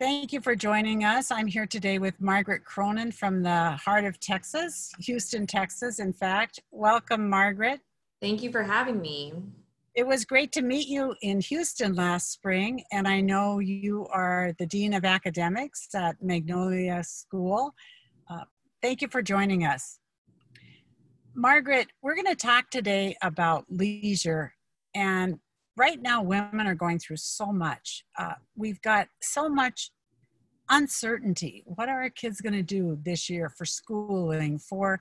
Thank you for joining us. I'm here today with Margaret Cronin from the heart of Texas, Houston, Texas, in fact. Welcome, Margaret. Thank you for having me. It was great to meet you in Houston last spring, and I know you are the Dean of Academics at Magnolia School. Uh, thank you for joining us. Margaret, we're going to talk today about leisure. And right now, women are going through so much. Uh, we've got so much uncertainty. What are our kids going to do this year for schooling, for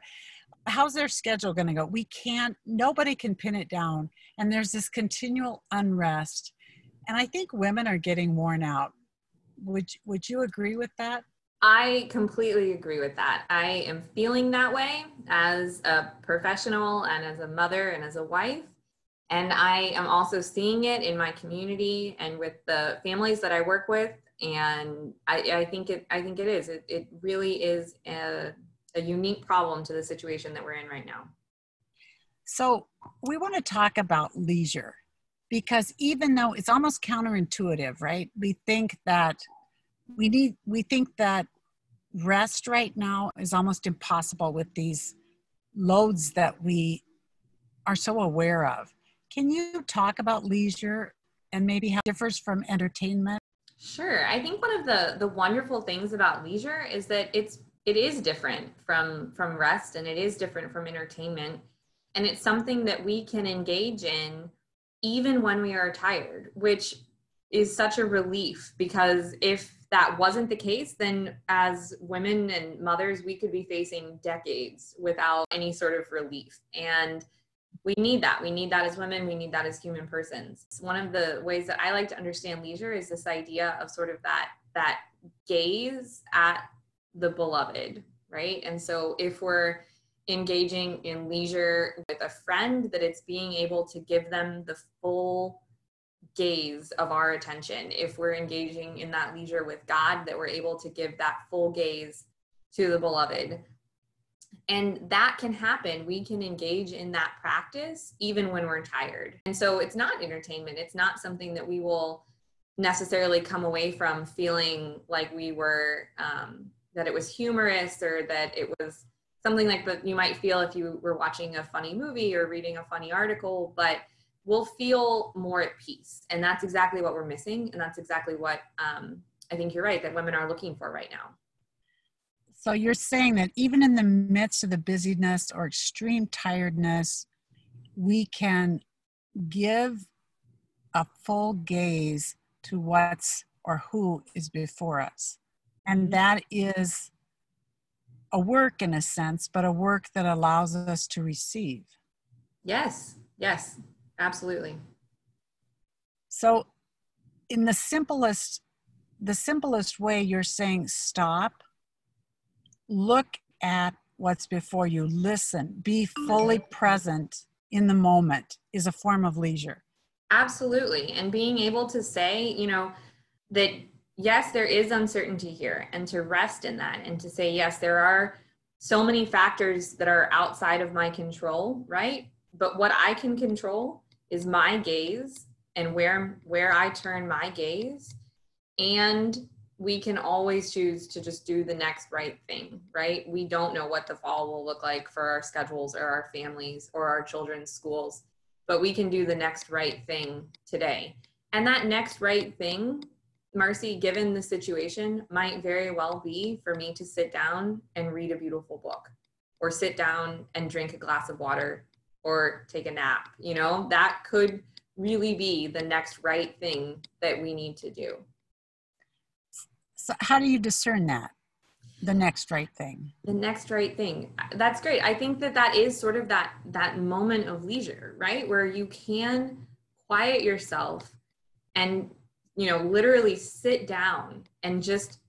how's their schedule going to go? We can't, nobody can pin it down. And there's this continual unrest. And I think women are getting worn out. Would, would you agree with that? I completely agree with that. I am feeling that way as a professional and as a mother and as a wife. And I am also seeing it in my community and with the families that I work with. And I, I think it I think it is. It, it really is a, a unique problem to the situation that we're in right now. So we want to talk about leisure because even though it's almost counterintuitive, right? We think that we need we think that rest right now is almost impossible with these loads that we are so aware of. Can you talk about leisure and maybe how it differs from entertainment? Sure. I think one of the the wonderful things about leisure is that it's it is different from from rest and it is different from entertainment and it's something that we can engage in even when we are tired, which is such a relief because if that wasn't the case, then as women and mothers, we could be facing decades without any sort of relief. And we need that. We need that as women. We need that as human persons. One of the ways that I like to understand leisure is this idea of sort of that that gaze at the beloved, right? And so if we're engaging in leisure with a friend, that it's being able to give them the full gaze of our attention. If we're engaging in that leisure with God, that we're able to give that full gaze to the beloved. And that can happen. We can engage in that practice even when we're tired. And so it's not entertainment, it's not something that we will necessarily come away from feeling like we were, um, that it was humorous or that it was something like that you might feel if you were watching a funny movie or reading a funny article. But we'll feel more at peace. And that's exactly what we're missing. And that's exactly what um, I think you're right that women are looking for right now. So you're saying that even in the midst of the busyness or extreme tiredness, we can give a full gaze to what's or who is before us. And mm-hmm. that is a work in a sense, but a work that allows us to receive. Yes, yes, Absolutely. So in the simplest the simplest way you're saying stop, look at what's before you, listen, be fully present in the moment is a form of leisure. Absolutely. And being able to say, you know, that yes, there is uncertainty here and to rest in that and to say, yes, there are so many factors that are outside of my control, right? But what I can control is my gaze and where where I turn my gaze and we can always choose to just do the next right thing, right? We don't know what the fall will look like for our schedules or our families or our children's schools, but we can do the next right thing today. And that next right thing, Marcy, given the situation, might very well be for me to sit down and read a beautiful book or sit down and drink a glass of water or take a nap. You know, that could really be the next right thing that we need to do. So, how do you discern that? The next right thing. The next right thing. That's great. I think that that is sort of that that moment of leisure, right? Where you can quiet yourself and you know literally sit down and just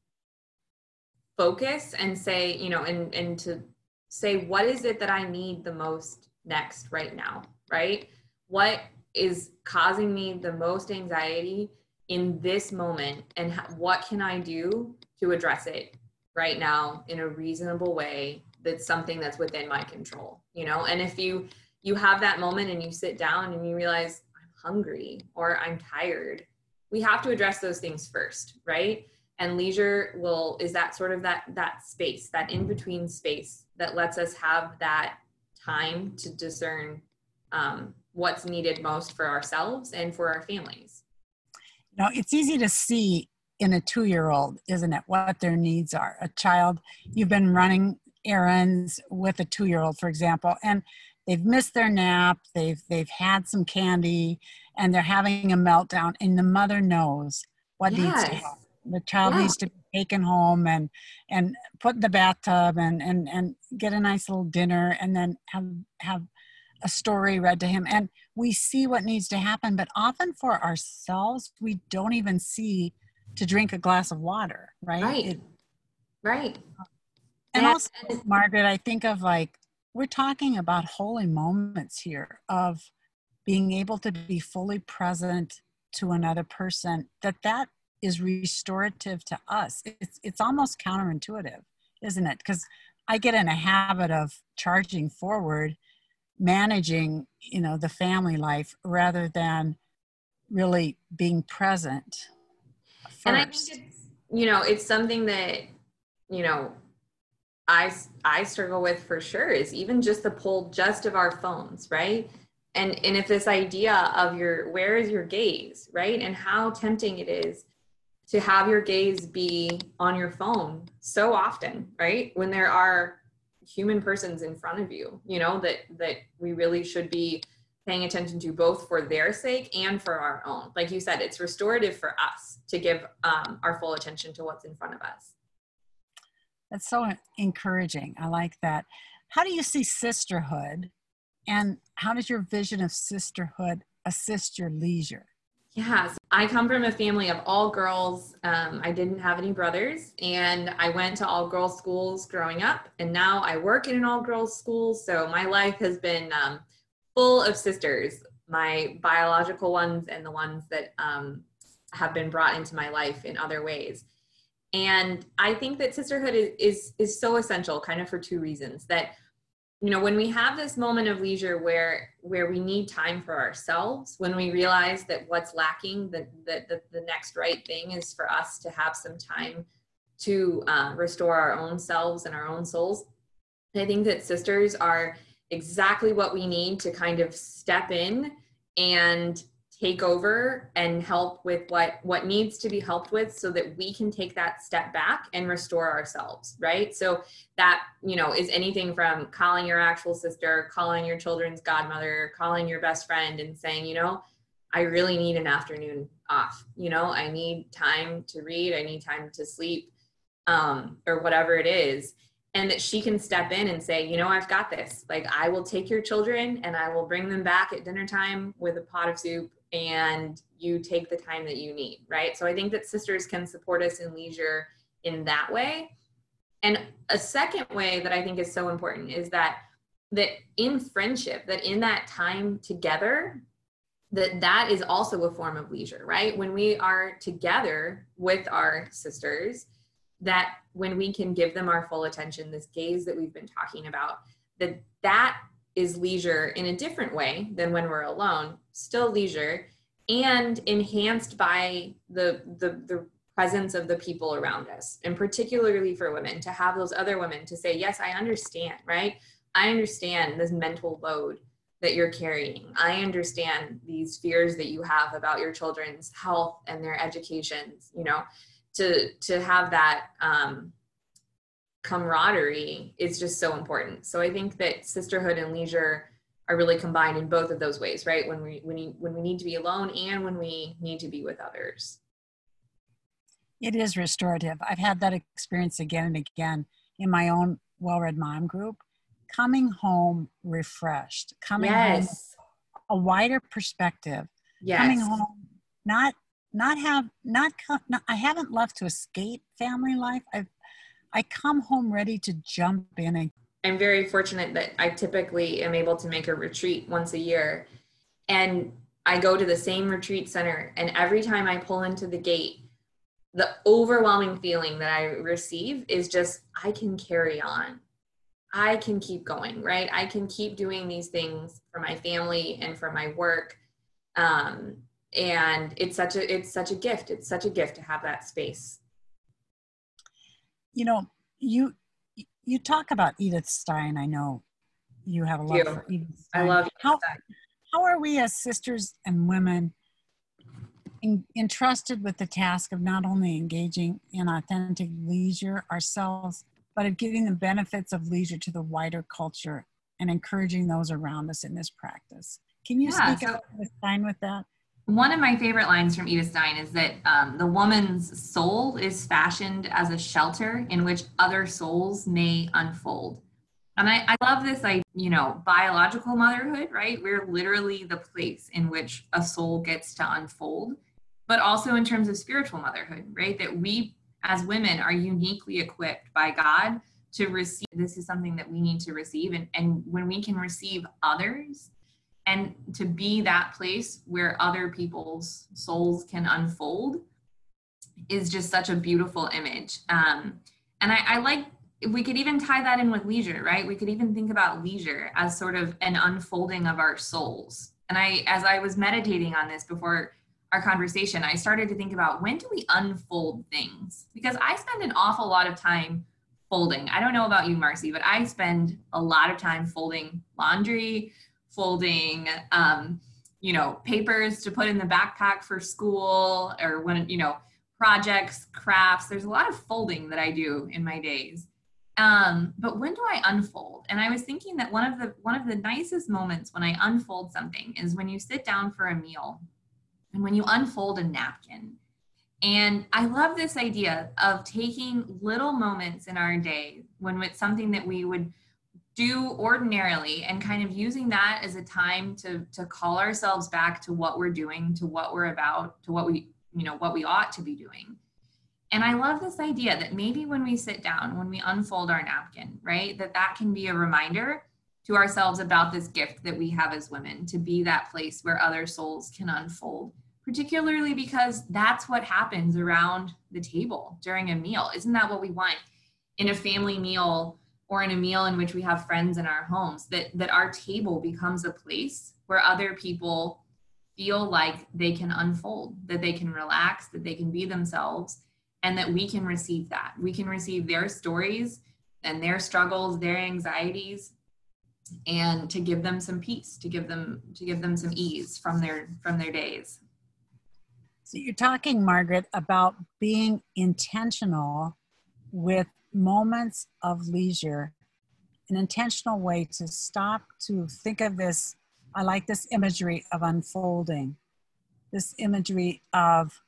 focus and say you know and and to say what is it that i need the most next right now, right? What is causing me the most anxiety in this moment and what can I do to address it right now in a reasonable way that's something that's within my control, you know? And if you you have that moment and you sit down and you realize I'm hungry or I'm tired, we have to address those things first, right? and leisure will is that sort of that that space that in between space that lets us have that time to discern um, what's needed most for ourselves and for our families you know it's easy to see in a two year old isn't it what their needs are a child you've been running errands with a two year old for example and they've missed their nap they've they've had some candy and they're having a meltdown and the mother knows what yes. needs to happen the child yeah. needs to be taken home and and put in the bathtub and and and get a nice little dinner and then have have a story read to him and we see what needs to happen but often for ourselves we don't even see to drink a glass of water right right it, right and, and also margaret i think of like we're talking about holy moments here of being able to be fully present to another person that that is restorative to us. It's it's almost counterintuitive, isn't it? Because I get in a habit of charging forward, managing, you know, the family life rather than really being present. First. And I think it's you know, it's something that, you know, I I struggle with for sure is even just the pull just of our phones, right? And and if this idea of your where is your gaze, right? And how tempting it is to have your gaze be on your phone so often, right? When there are human persons in front of you, you know, that that we really should be paying attention to both for their sake and for our own. Like you said, it's restorative for us to give um, our full attention to what's in front of us. That's so encouraging. I like that. How do you see sisterhood and how does your vision of sisterhood assist your leisure? Yeah, I come from a family of all girls. Um, I didn't have any brothers, and I went to all girls schools growing up. And now I work in an all girls school. So my life has been um, full of sisters, my biological ones and the ones that um, have been brought into my life in other ways. And I think that sisterhood is, is, is so essential, kind of for two reasons. That you know when we have this moment of leisure where where we need time for ourselves when we realize that what's lacking that the, the, the, next right thing is for us to have some time to uh, restore our own selves and our own souls i think that sisters are exactly what we need to kind of step in and take over and help with what what needs to be helped with so that we can take that step back and restore ourselves right? So that you know is anything from calling your actual sister calling your children's godmother calling your best friend and saying you know i really need an afternoon off. You know i need time to read. I need time to sleep um, or whatever it is. And that she can step in and say, you know, I've got this. Like, I will take your children and I will bring them back at dinner time with a pot of soup and you take the time that you need, right? So I think that sisters can support us in leisure in that way. And a second way that I think is so important is that that in friendship, that in that time together, that that is also a form of leisure, right? When we are together with our sisters, that when we can give them our full attention, this gaze that we've been talking about, that that is leisure in a different way than when we're alone, still leisure, and enhanced by the, the, the presence of the people around us, and particularly for women, to have those other women to say, Yes, I understand, right? I understand this mental load that you're carrying. I understand these fears that you have about your children's health and their educations, you know, to to have that um, camaraderie is just so important. So I think that sisterhood and leisure are really combined in both of those ways, right? When we when we when we need to be alone and when we need to be with others. It is restorative. I've had that experience again and again in my own well-read mom group. Coming home refreshed, coming yes. home a wider perspective. Yes. Coming home not not have not, not I haven't left to escape family life. I've I come home ready to jump in and I'm very fortunate that I typically am able to make a retreat once a year. And I go to the same retreat center, and every time I pull into the gate, the overwhelming feeling that I receive is just, I can carry on. I can keep going, right? I can keep doing these things for my family and for my work. Um, and it's such a it's such a gift. It's such a gift to have that space. you know, you you talk about Edith Stein. I know you have a love for Edith Stein. I love how, Stein. How are we as sisters and women in, entrusted with the task of not only engaging in authentic leisure ourselves, but of giving the benefits of leisure to the wider culture and encouraging those around us in this practice? Can you Yeah, speak so- Stein with that? One of my favorite lines from Edith Stein is that um, the woman's soul is fashioned as a shelter in which other souls may unfold. And I, I love this, I, you know, biological motherhood, right? We're literally the place in which a soul gets to unfold, but also in terms of spiritual motherhood, right? That we as women are uniquely equipped by God to receive. This is something that we need to receive. And, and when we can receive others, and to be that place where other people's souls can unfold is just such a beautiful image. Um, and I, I like we could even tie that in with leisure right? We could even think about leisure as sort of an unfolding of our souls. And i as i was meditating on this before our conversation i started to think about when do we unfold things? Because i spend an awful lot of time folding. I don't know about you marcy but i spend a lot of time folding laundry folding um, you know papers to put in the backpack for school or when you know projects crafts. There's a lot of folding that i do in my days. Um, but when do i unfold? And i was thinking that one of the one of the nicest moments when i unfold something is when you sit down for a meal and when you unfold a napkin. And i love this idea of taking little moments in our day when it's something that we would do ordinarily and kind of using that as a time to to call ourselves back to what we're doing to what we're about to what we you know what we ought to be doing. And i love this idea that maybe when we sit down when we unfold our napkin right that that can be a reminder to ourselves about this gift that we have as women to be that place where other souls can unfold particularly because that's what happens around the table during a meal. Isn't that what we want? In a family meal or in a meal in which we have friends in our homes that that our table becomes a place where other people feel like they can unfold that they can relax that they can be themselves and that we can receive that. We can receive their stories and their struggles their anxieties and to give them some peace to give them to give them some ease from their from their days. So you're talking, Margaret, about being intentional with moments of leisure, an intentional way to stop to think of this. I like this imagery of unfolding, this imagery of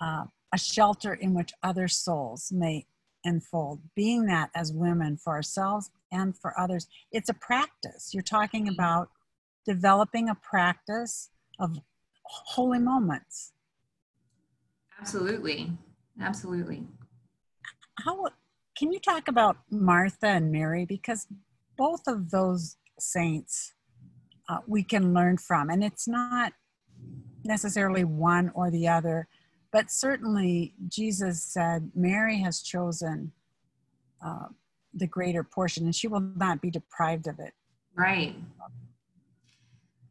uh, a shelter in which other souls may unfold, being that as women for ourselves and for others. It's a practice. You're talking about developing a practice of holy moments. absolutely absolutely how can you talk about Martha and Mary because both of those saints uh, we can learn from, and it's not necessarily one or the other, but certainly Jesus said Mary has chosen uh, the greater portion, and she will not be deprived of it. right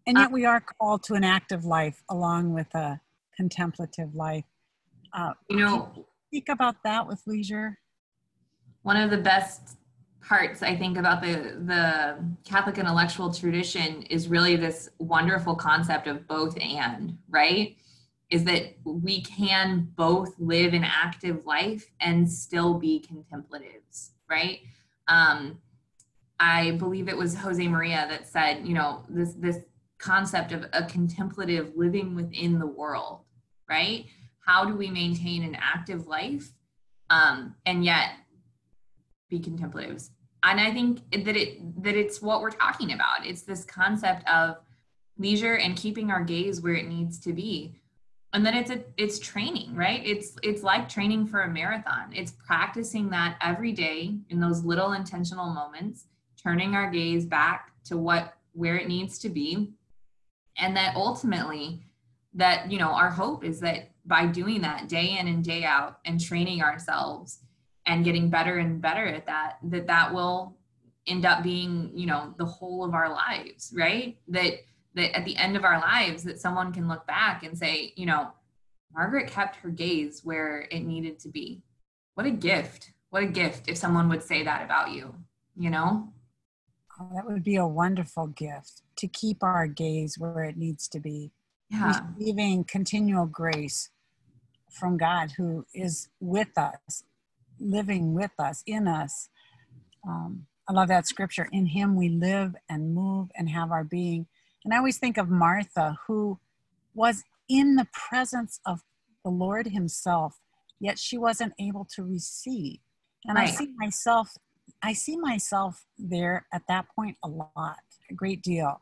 And yet, we are called to an active life along with a contemplative life. Uh, you know speak about that with leisure. One of the best parts I think about the the Catholic intellectual tradition is really this wonderful concept of both and, right? Is that we can both live an active life and still be contemplatives, right? Um, I believe it was Jose Maria that said, you know, this this concept of a contemplative living within the world, right? How do we maintain an active life um, and yet be contemplatives and i think that it that it's what we're talking about. It's this concept of leisure and keeping our gaze where it needs to be. And then it's a it's training right? It's it's like training for a marathon. It's practicing that every day in those little intentional moments turning our gaze back to what where it needs to be. And that ultimately that you know our hope is that by doing that day in and day out and training ourselves and getting better and better at that that that will end up being you know the whole of our lives right that that at the end of our lives that someone can look back and say you know margaret kept her gaze where it needed to be what a gift what a gift if someone would say that about you, you know? Oh, that would be a wonderful gift to keep our gaze where it needs to be. Yeah. Receiving continual grace from God who is with us, living with us, in us. Um, I love that scripture. In Him we live and move and have our being. And I always think of Martha, who was in the presence of the Lord Himself, yet she wasn't able to receive. And right. I see myself, I see myself there at that point a lot, a great deal.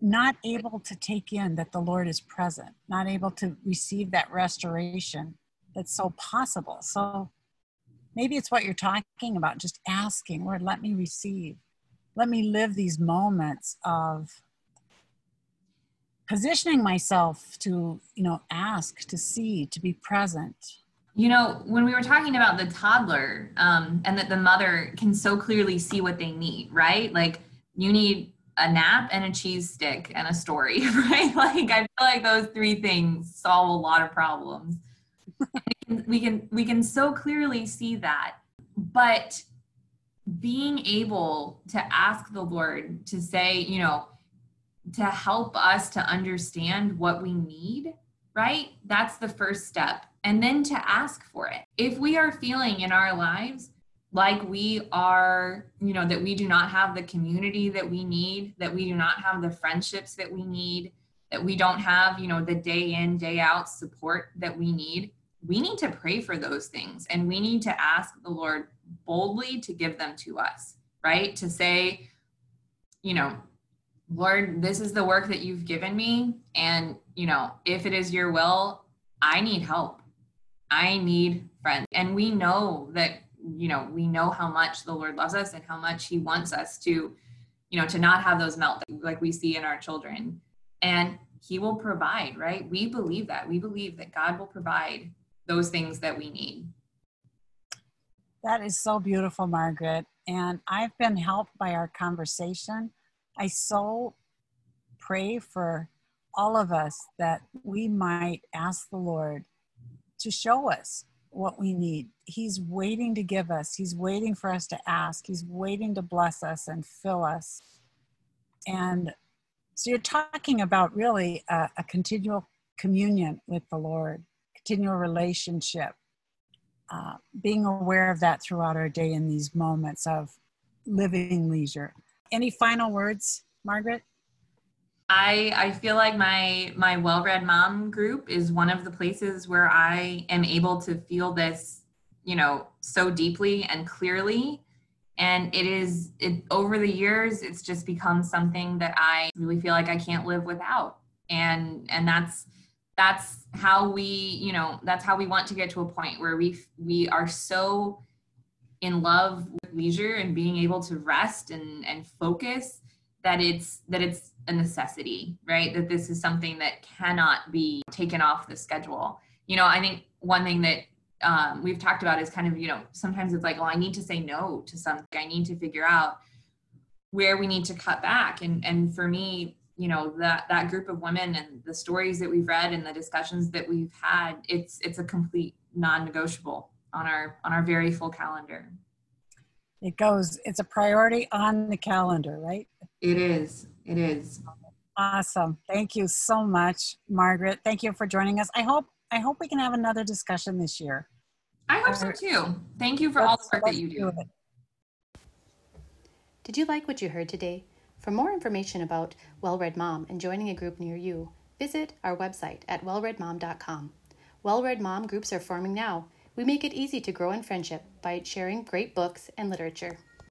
Not able to take in that the Lord is present, not able to receive that restoration that's so possible. So maybe it's what you're talking about, just asking, Lord, let me receive. Let me live these moments of positioning myself to, you know, ask, to see, to be present you know, when we were talking about the toddler um, and that the mother can so clearly see what they need, right? Like you need a nap and a cheese stick and a story, right? Like I feel like those three things solve a lot of problems. We can we can so clearly see that, but being able to ask the Lord to say, you know, to help us to understand what we need, right? That's the first step and then to ask for it. If we are feeling in our lives like we are, you know, that we do not have the community that we need, that we do not have the friendships that we need, that we don't have, you know, the day in, day out support that we need, we need to pray for those things and we need to ask the Lord boldly to give them to us, right? To say, you know, Lord, this is the work that you've given me. And, you know, if it is your will, I need help. I need friends. And we know that, you know, we know how much the Lord loves us and how much He wants us to, you know, to not have those melt like we see in our children. And He will provide, right? We believe that. We believe that God will provide those things that we need. That is so beautiful, Margaret. And I've been helped by our conversation. I so pray for all of us that we might ask the Lord to show us what we need. He's waiting to give us, He's waiting for us to ask, He's waiting to bless us and fill us. And so you're talking about really a, a continual communion with the Lord, continual relationship, uh, being aware of that throughout our day in these moments of living leisure. Any final words, Margaret? I I feel like my my well-read mom group is one of the places where I am able to feel this, you know, so deeply and clearly. And it is it over the years it's just become something that I really feel like I can't live without. And and that's that's how we, you know, that's how we want to get to a point where we we are so in love with leisure and being able to rest and and focus that it's that it's a necessity, right? That this is something that cannot be taken off the schedule. You know, I think one thing that um, we've talked about is kind of, you know, sometimes it's like, oh, I need to say no to something. I need to figure out where we need to cut back. And and for me, you know, that that group of women and the stories that we've read and the discussions that we've had, it's it's a complete non-negotiable on our on our very full calendar. It goes, it's a priority on the calendar, right? It is. It is. Awesome. Thank you so much, Margaret. Thank you for joining us. I hope I hope we can have another discussion this year. I hope so too. Thank you for all the work that you do. do Did you like what you heard today? For more information about Well Read Mom and joining a group near you, visit our website at wellreadmom.com. Well Read Mom groups are forming now. We make it easy to grow in friendship by sharing great books and literature.